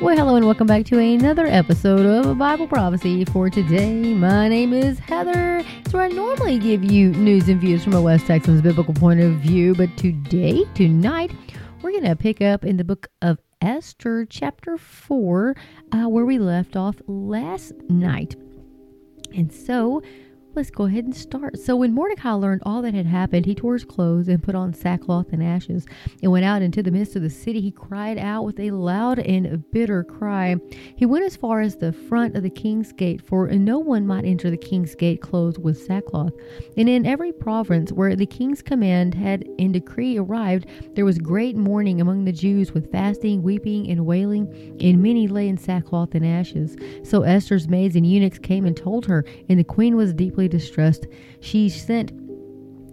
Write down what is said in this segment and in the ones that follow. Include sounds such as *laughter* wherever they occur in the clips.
Well, hello and welcome back to another episode of Bible Prophecy for today. My name is Heather. It's where I normally give you news and views from a West Texans biblical point of view, but today, tonight, we're going to pick up in the book of Esther, chapter 4, uh, where we left off last night. And so, Let's go ahead and start. So, when Mordecai learned all that had happened, he tore his clothes and put on sackcloth and ashes and went out into the midst of the city. He cried out with a loud and bitter cry. He went as far as the front of the king's gate, for no one might enter the king's gate clothed with sackcloth. And in every province where the king's command had in decree arrived, there was great mourning among the Jews with fasting, weeping, and wailing, and many lay in sackcloth and ashes. So Esther's maids and eunuchs came and told her, and the queen was deeply distressed, she sent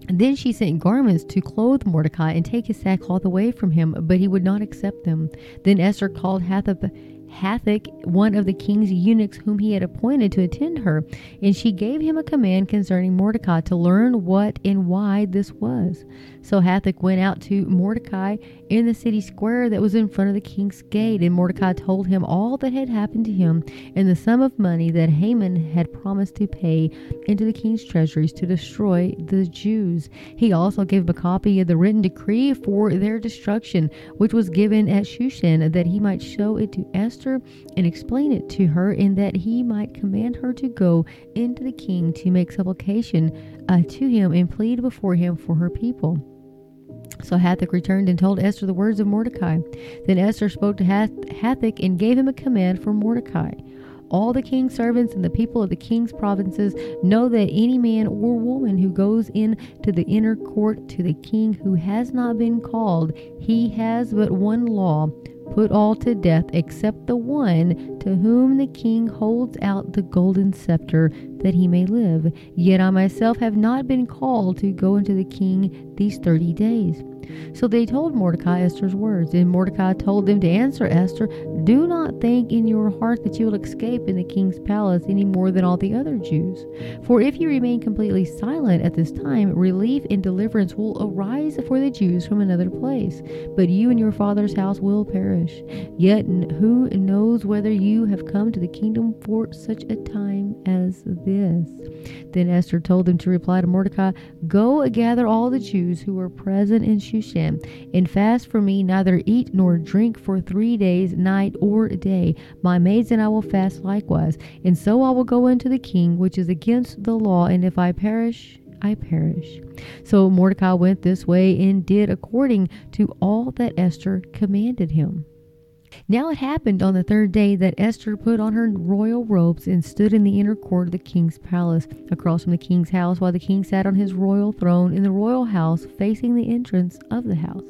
then she sent garments to clothe Mordecai and take his sackcloth away from him, but he would not accept them. Then Esther called Hathach Hathach, one of the king's eunuchs whom he had appointed to attend her, and she gave him a command concerning Mordecai to learn what and why this was. So Hathach went out to Mordecai in the city square that was in front of the king's gate, and Mordecai told him all that had happened to him and the sum of money that Haman had promised to pay into the king's treasuries to destroy the Jews. He also gave him a copy of the written decree for their destruction, which was given at Shushan, that he might show it to Esther and explain it to her, and that he might command her to go into the king to make supplication uh, to him and plead before him for her people. So Hathach returned and told Esther the words of Mordecai. Then Esther spoke to Hath- Hathach and gave him a command for Mordecai. All the king's servants and the people of the king's provinces know that any man or woman who goes in to the inner court to the king who has not been called, he has but one law put all to death except the one to whom the king holds out the golden scepter that he may live. Yet I myself have not been called to go into the king these thirty days. So they told Mordecai Esther's words, and Mordecai told them to answer Esther, Do not think in your heart that you will escape in the king's palace any more than all the other Jews. For if you remain completely silent at this time, relief and deliverance will arise for the Jews from another place, but you and your father's house will perish. Yet who knows whether you have come to the kingdom for such a time as this? Then Esther told them to reply to Mordecai, Go gather all the Jews who are present in Shushan, and fast for me, neither eat nor drink for three days, night or day. My maids and I will fast likewise, and so I will go into the king, which is against the law, and if I perish, I perish. So Mordecai went this way and did according to all that Esther commanded him. Now it happened on the third day that Esther put on her royal robes and stood in the inner court of the king's palace, across from the king's house, while the king sat on his royal throne in the royal house, facing the entrance of the house.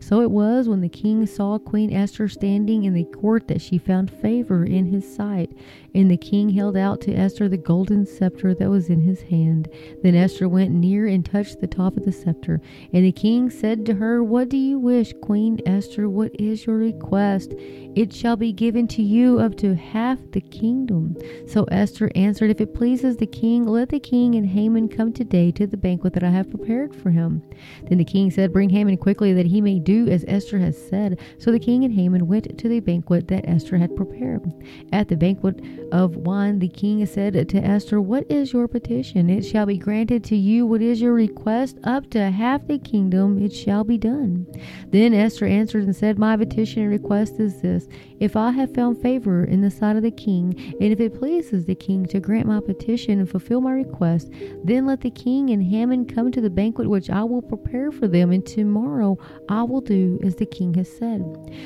So it was when the king saw Queen Esther standing in the court that she found favor in his sight. And the king held out to Esther the golden scepter that was in his hand. Then Esther went near and touched the top of the scepter. And the king said to her, What do you wish, Queen Esther? What is your request? It shall be given to you up to half the kingdom. So Esther answered, If it pleases the king, let the king and Haman come today to the banquet that I have prepared for him. Then the king said, Bring Haman quickly, that he may do as Esther has said. So the king and Haman went to the banquet that Esther had prepared. At the banquet of wine, the king said to Esther, What is your petition? It shall be granted to you. What is your request? Up to half the kingdom it shall be done. Then Esther answered and said, My petition and request is this If I have found favor in the sight of the king, and if it pleases the king to grant my petition and fulfill my request, then let the king and Haman come to the banquet which I will prepare for them, and tomorrow I will do as the king has said.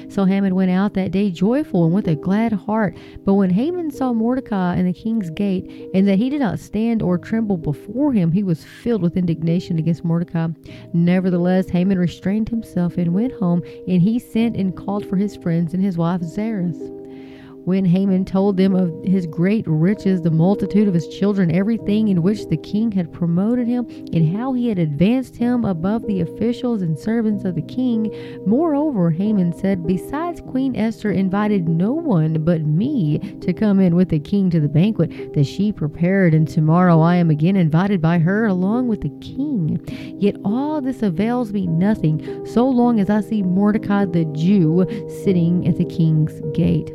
So Haman went out that day joyful and with a glad heart. But when Haman saw Mordecai in the king's gate, and that he did not stand or tremble before him, he was filled with indignation against Mordecai. Nevertheless, Haman restrained himself and went home, and he sent and called for his friends and his wife Zeresh. When Haman told them of his great riches, the multitude of his children, everything in which the king had promoted him, and how he had advanced him above the officials and servants of the king, moreover, Haman said, Besides, Queen Esther invited no one but me to come in with the king to the banquet that she prepared, and tomorrow I am again invited by her along with the king. Yet all this avails me nothing, so long as I see Mordecai the Jew sitting at the king's gate.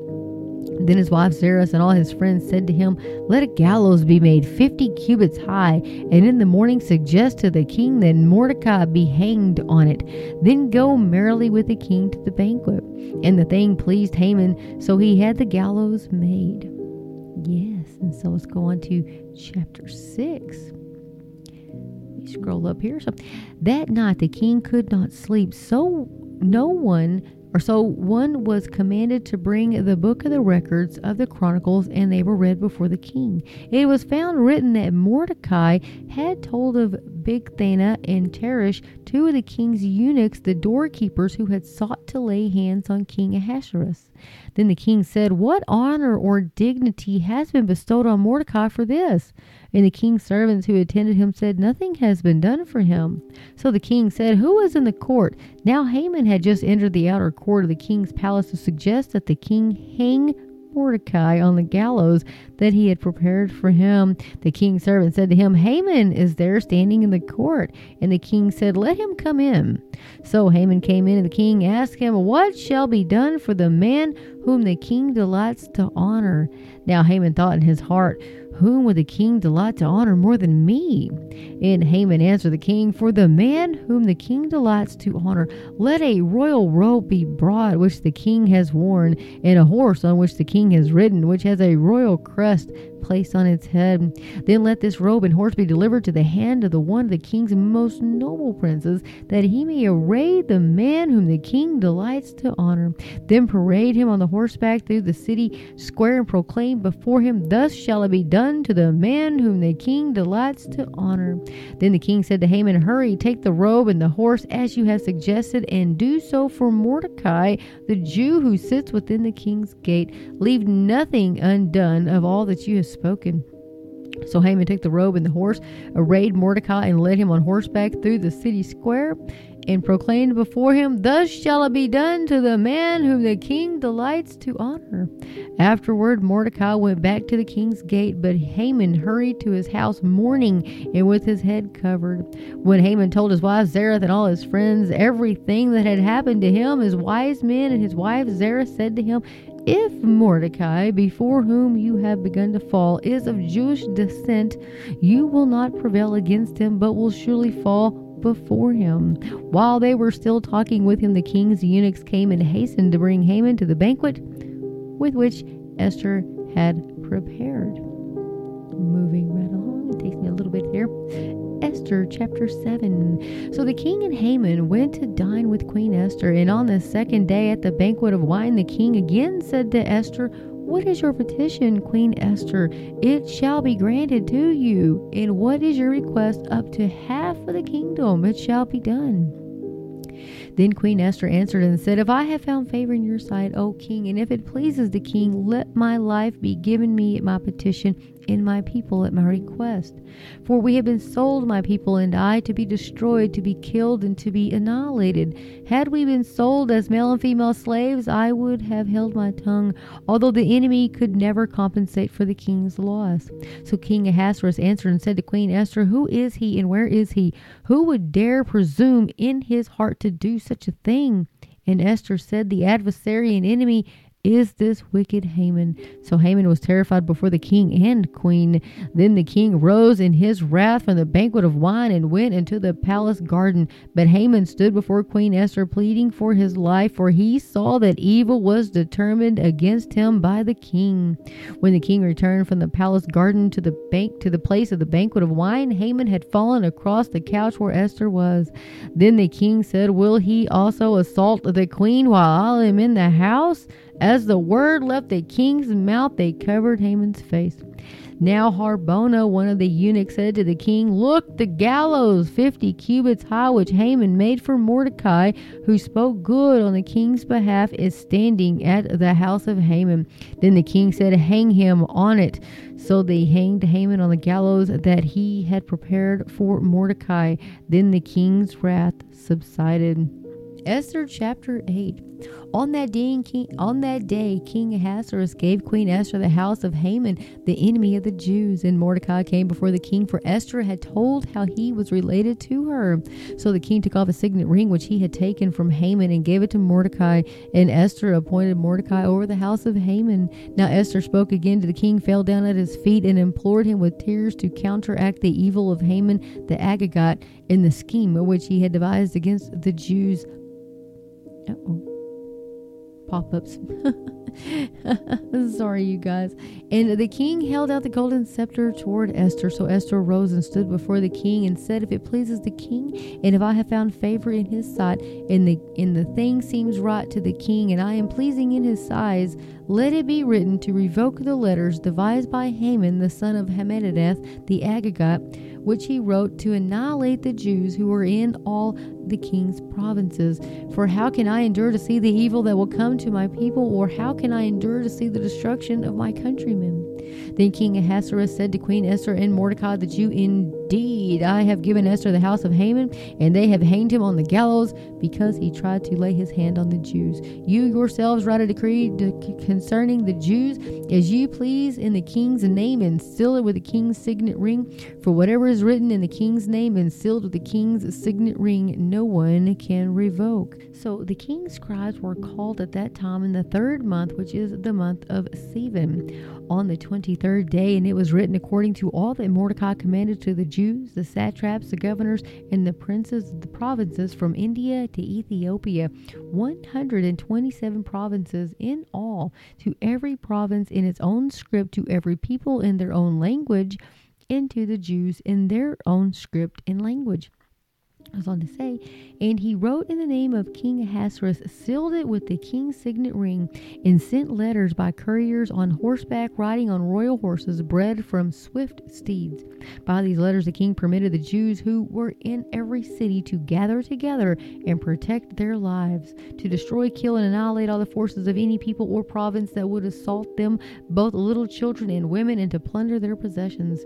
Then his wife Zeresh and all his friends said to him, Let a gallows be made fifty cubits high, and in the morning suggest to the king that Mordecai be hanged on it. Then go merrily with the king to the banquet. And the thing pleased Haman, so he had the gallows made. Yes, and so let's go on to chapter 6 scroll up here. So that night the king could not sleep, so no one or so one was commanded to bring the book of the records of the chronicles and they were read before the king. It was found written that mordecai had told of bigthana and teresh two of the king's eunuchs the doorkeepers who had sought to lay hands on king ahasuerus then the king said what honor or dignity has been bestowed on mordecai for this and the king's servants who attended him said, Nothing has been done for him. So the king said, Who is in the court? Now Haman had just entered the outer court of the king's palace to suggest that the king hang Mordecai on the gallows that he had prepared for him. The king's servant said to him, Haman is there standing in the court. And the king said, Let him come in. So Haman came in, and the king asked him, What shall be done for the man whom the king delights to honor? Now Haman thought in his heart, whom would the king delight to honor more than me? And Haman answered the king, For the man whom the king delights to honor, let a royal robe be brought, which the king has worn, and a horse on which the king has ridden, which has a royal crest placed on its head. Then let this robe and horse be delivered to the hand of the one of the king's most noble princes, that he may array the man whom the king delights to honor. Then parade him on the horseback through the city square and proclaim before him, Thus shall it be done to the man whom the king delights to honor. Then the king said to Haman, Hurry, take the robe and the horse as you have suggested, and do so for Mordecai, the Jew who sits within the king's gate. Leave nothing undone of all that you have spoken. So Haman took the robe and the horse, arrayed Mordecai, and led him on horseback through the city square, and proclaimed before him, Thus shall it be done to the man whom the king delights to honor. Afterward, Mordecai went back to the king's gate, but Haman hurried to his house mourning and with his head covered. When Haman told his wife Zeresh and all his friends everything that had happened to him, his wise men and his wife Zeresh said to him, if Mordecai, before whom you have begun to fall, is of Jewish descent, you will not prevail against him, but will surely fall before him. While they were still talking with him, the king's eunuchs came and hastened to bring Haman to the banquet with which Esther had prepared. Moving right along, it takes me a little bit here. Esther chapter 7. So the king and Haman went to dine with Queen Esther, and on the second day at the banquet of wine, the king again said to Esther, What is your petition, Queen Esther? It shall be granted to you. And what is your request? Up to half of the kingdom, it shall be done. Then Queen Esther answered and said, If I have found favor in your sight, O king, and if it pleases the king, let my life be given me at my petition, and my people at my request. For we have been sold, my people and I, to be destroyed, to be killed, and to be annihilated. Had we been sold as male and female slaves, I would have held my tongue, although the enemy could never compensate for the king's loss. So King Ahasuerus answered and said to Queen Esther, Who is he and where is he? Who would dare presume in his heart to do such a thing? And Esther said, The adversary and enemy is this wicked Haman? So Haman was terrified before the king and queen. Then the king rose in his wrath from the banquet of wine and went into the palace garden. But Haman stood before Queen Esther, pleading for his life, for he saw that evil was determined against him by the king. When the king returned from the palace garden to the bank to the place of the banquet of wine, Haman had fallen across the couch where Esther was. Then the king said, Will he also assault the queen while I am in the house? As the word left the king's mouth, they covered Haman's face. Now Harbona, one of the eunuchs, said to the king, Look, the gallows fifty cubits high, which Haman made for Mordecai, who spoke good on the king's behalf, is standing at the house of Haman. Then the king said, Hang him on it. So they hanged Haman on the gallows that he had prepared for Mordecai. Then the king's wrath subsided. Esther chapter 8. On that day, King, on that day, King Ahasuerus gave Queen Esther the house of Haman, the enemy of the Jews. And Mordecai came before the king, for Esther had told how he was related to her. So the king took off a signet ring which he had taken from Haman and gave it to Mordecai. And Esther appointed Mordecai over the house of Haman. Now Esther spoke again to the king, fell down at his feet, and implored him with tears to counteract the evil of Haman the Agagite in the scheme which he had devised against the Jews. Uh-oh pop ups. *laughs* *laughs* Sorry, you guys. And the king held out the golden scepter toward Esther. So Esther rose and stood before the king and said, If it pleases the king, and if I have found favor in his sight, and the and the thing seems right to the king, and I am pleasing in his eyes, let it be written to revoke the letters devised by Haman the son of Hammedatha the Agagite which he wrote to annihilate the Jews who were in all the king's provinces. For how can I endure to see the evil that will come to my people, or how can I endure to see the destruction of my countrymen? Then King Ahasuerus said to Queen Esther and Mordecai the Jew, Indeed, I have given Esther the house of Haman, and they have hanged him on the gallows because he tried to lay his hand on the Jews. You yourselves write a decree concerning the Jews as you please in the king's name, and seal it with the king's signet ring. For whatever is written in the king's name and sealed with the king's signet ring, no one can revoke. So the king's scribes were called at that time in the third month, which is the month of Sivan on the 23rd day, and it was written according to all that Mordecai commanded to the Jews, the satraps, the governors, and the princes of the provinces from India to Ethiopia. 127 provinces in all, to every province in its own script, to every people in their own language, and to the Jews in their own script and language goes on to say, and he wrote in the name of King Ahasuerus, sealed it with the king's signet ring, and sent letters by couriers on horseback riding on royal horses bred from swift steeds. By these letters, the king permitted the Jews who were in every city to gather together and protect their lives, to destroy, kill, and annihilate all the forces of any people or province that would assault them, both little children and women, and to plunder their possessions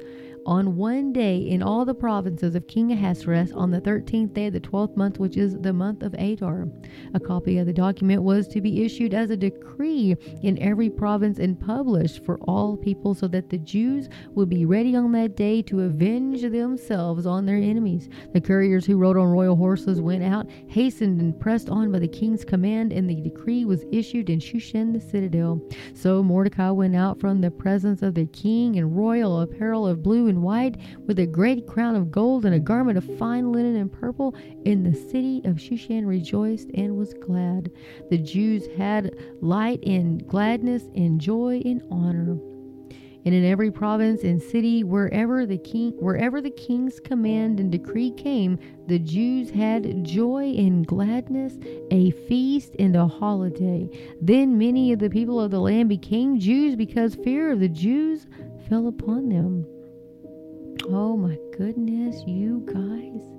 on one day in all the provinces of King Ahasuerus on the thirteenth day of the twelfth month, which is the month of Adar. A copy of the document was to be issued as a decree in every province and published for all people, so that the Jews would be ready on that day to avenge themselves on their enemies. The couriers who rode on royal horses went out, hastened and pressed on by the king's command, and the decree was issued in Shushan the citadel. So Mordecai went out from the presence of the king in royal apparel of blue and white, with a great crown of gold and a garment of fine linen and purple. In the city of Shushan rejoiced and was glad. The Jews had light and gladness and joy and honor. And in every province and city, wherever the king, wherever the king's command and decree came, the Jews had joy and gladness, a feast and a holiday. Then many of the people of the land became Jews because fear of the Jews fell upon them. Oh my goodness, you guys.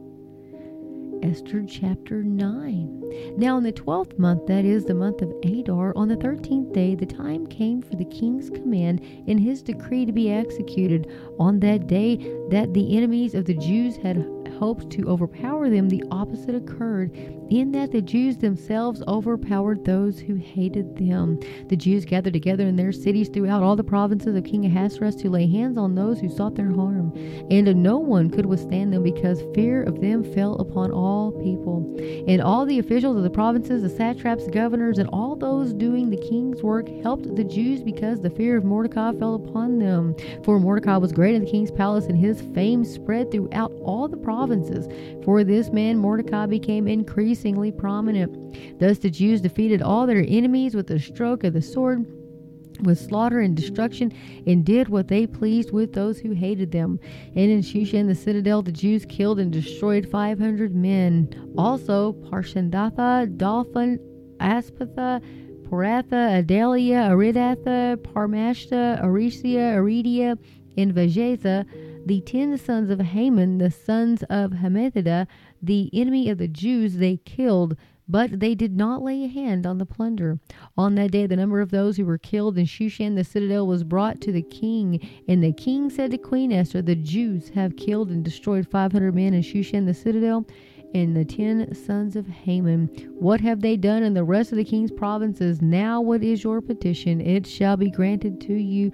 Esther chapter 9. Now, in the twelfth month, that is the month of Adar, on the thirteenth day, the time came for the king's command and his decree to be executed. On that day, that the enemies of the Jews had hoped to overpower them, the opposite occurred, in that the Jews themselves overpowered those who hated them. The Jews gathered together in their cities throughout all the provinces of King Ahasuerus to lay hands on those who sought their harm. And no one could withstand them because fear of them fell upon all people. And all the officials of the provinces, the satraps, governors, and all those doing the king's work helped the Jews because the fear of Mordecai fell upon them. For Mordecai was great in the king's palace, and his fame spread throughout all the provinces. For this man Mordecai became increasingly prominent. Thus the Jews defeated all their enemies with the stroke of the sword with slaughter and destruction, and did what they pleased with those who hated them. And in Shushan the citadel, the Jews killed and destroyed five hundred men. Also, Parshandatha, Dalphon, Aspatha, Poratha, Adalia, Aridatha, Parmashta, Arisia, Aridia, and Vajeza, the ten sons of Haman, the sons of Hammedatha, the enemy of the Jews, they killed, but they did not lay a hand on the plunder. On that day, the number of those who were killed in Shushan the citadel was brought to the king. And the king said to Queen Esther, The Jews have killed and destroyed 500 men in Shushan the citadel. and the ten sons of Haman. What have they done in the rest of the king's provinces? Now, what is your petition? It shall be granted to you.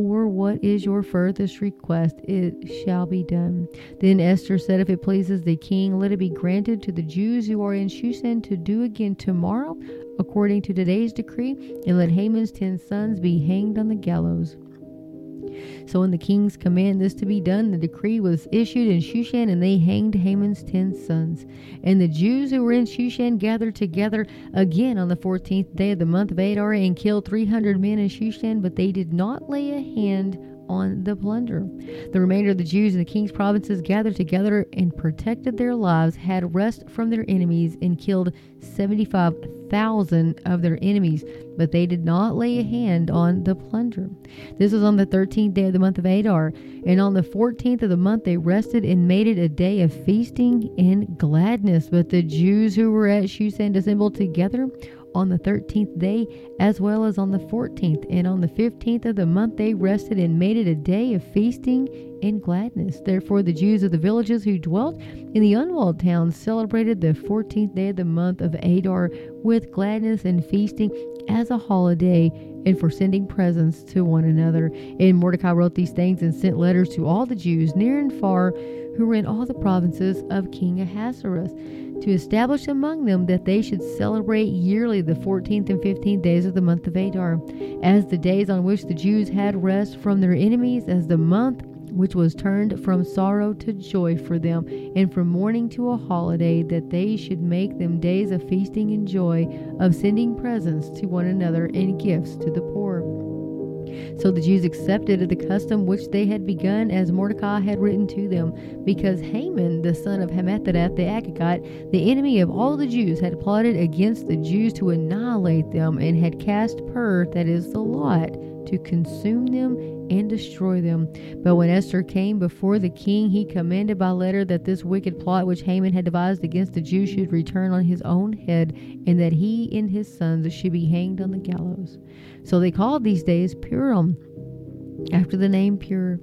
Or what is your furthest request? It shall be done. Then Esther said, If it pleases the king, let it be granted to the Jews who are in Shushan to do again tomorrow, according to today's decree, and let Haman's ten sons be hanged on the gallows. So, when the king's command this to be done, the decree was issued in Shushan, and they hanged Haman's ten sons. And the Jews who were in Shushan gathered together again on the fourteenth day of the month of Adar and killed three hundred men in Shushan, but they did not lay a hand on the plunder. The remainder of the Jews in the king's provinces gathered together and protected their lives, had rest from their enemies, and killed 75,000 of their enemies, but they did not lay a hand on the plunder. This was on the 13th day of the month of Adar, and on the 14th of the month they rested and made it a day of feasting and gladness. But the Jews who were at Shushan assembled together on the 13th day as well as on the 14th. And on the 15th of the month they rested and made it a day of feasting and gladness. Therefore, the Jews of the villages who dwelt in the unwalled towns celebrated the 14th day of the month of Adar with gladness and feasting as a holiday and for sending presents to one another. And Mordecai wrote these things and sent letters to all the Jews near and far who were in all the provinces of King Ahasuerus to establish among them that they should celebrate yearly the 14th and 15th days of the month of Adar, as the days on which the Jews had rest from their enemies, as the month which was turned from sorrow to joy for them, and from mourning to a holiday, that they should make them days of feasting and joy, of sending presents to one another and gifts to the poor. So the Jews accepted the custom which they had begun as Mordecai had written to them, because Haman, the son of Hammedatha the Agagite, the enemy of all the Jews, had plotted against the Jews to annihilate them, and had cast pur, that is the lot, to consume them and destroy them. But when Esther came before the king, he commanded by letter that this wicked plot which Haman had devised against the Jews should return on his own head, and that he and his sons should be hanged on the gallows. So they called these days Purim, after the name Pur.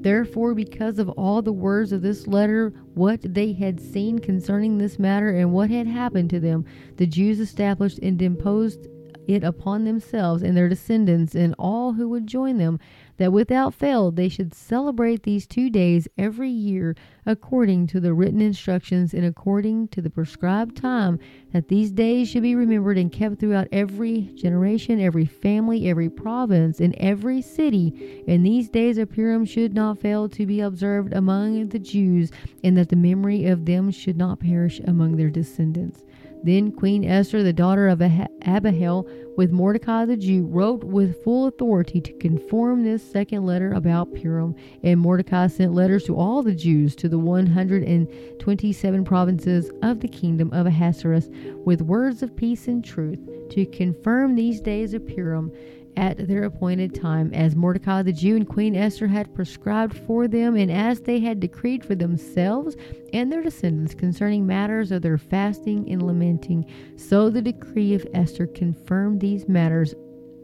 Therefore, because of all the words of this letter, what they had seen concerning this matter, and what had happened to them, the Jews established and imposed it upon themselves and their descendants and all who would join them, that without fail they should celebrate these two days every year according to the written instructions and according to the prescribed time, that these days should be remembered and kept throughout every generation, every family, every province, and every city. And these days of Purim should not fail to be observed among the Jews, and that the memory of them should not perish among their descendants. Then Queen Esther, the daughter of Abihail, with Mordecai the Jew, wrote with full authority to confirm this second letter about Purim. And Mordecai sent letters to all the Jews to the 127 provinces of the kingdom of Ahasuerus with words of peace and truth to confirm these days of Purim at their appointed time, as Mordecai the Jew and Queen Esther had prescribed for them, and as they had decreed for themselves and their descendants concerning matters of their fasting and lamenting. So the decree of Esther confirmed these matters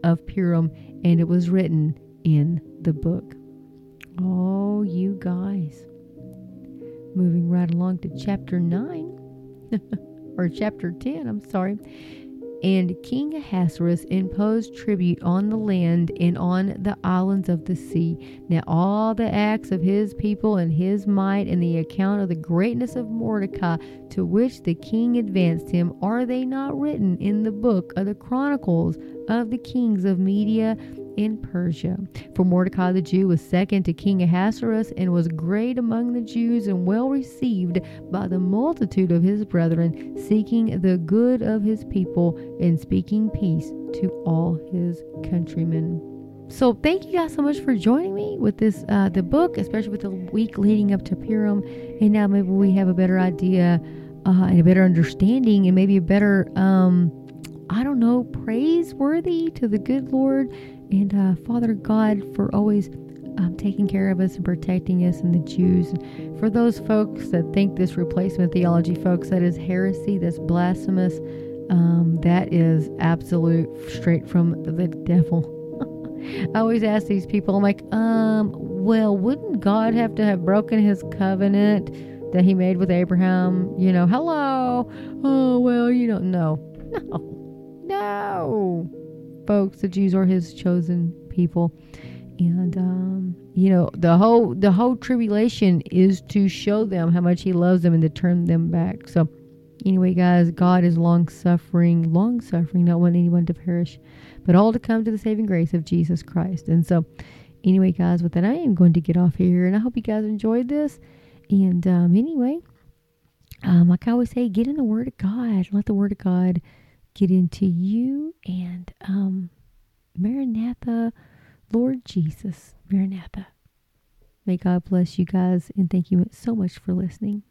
of Purim, and it was written in the book. Oh, you guys. Moving right along to chapter 9, *laughs* or chapter 10, I'm sorry. And King Ahasuerus imposed tribute on the land and on the islands of the sea. Now all the acts of his people and his might and the account of the greatness of Mordecai to which the king advanced him, are they not written in the book of the chronicles of the kings of Media in Persia. For Mordecai the Jew was second to King Ahasuerus and was great among the Jews and well received by the multitude of his brethren, seeking the good of his people and speaking peace to all his countrymen. So thank you guys so much for joining me with this uh, the book, especially with the week leading up to Purim, and now maybe we have a better idea uh, and a better understanding, and maybe a better um, I don't know praiseworthy to the good Lord and uh, Father God for always um, taking care of us and protecting us and the Jews. For those folks that think this replacement theology, folks, that is heresy, that's blasphemous, um, that is absolute straight from the devil. *laughs* I always ask these people, I'm like, um, well, wouldn't God have to have broken his covenant that he made with Abraham. You know, hello. Oh, well, you don't know. *laughs* No. No. Folks, the Jews are his chosen people. And um, you know, the whole the whole tribulation is to show them how much he loves them and to turn them back. So anyway, guys, God is long suffering, long suffering, not wanting anyone to perish, but all to come to the saving grace of Jesus Christ. And so anyway, guys, with that I am going to get off here and I hope you guys enjoyed this. And um, anyway, um, like I always say, get in the Word of God. Let the Word of God get into you. And um, Maranatha, Lord Jesus, Maranatha. May God bless you guys and thank you so much for listening.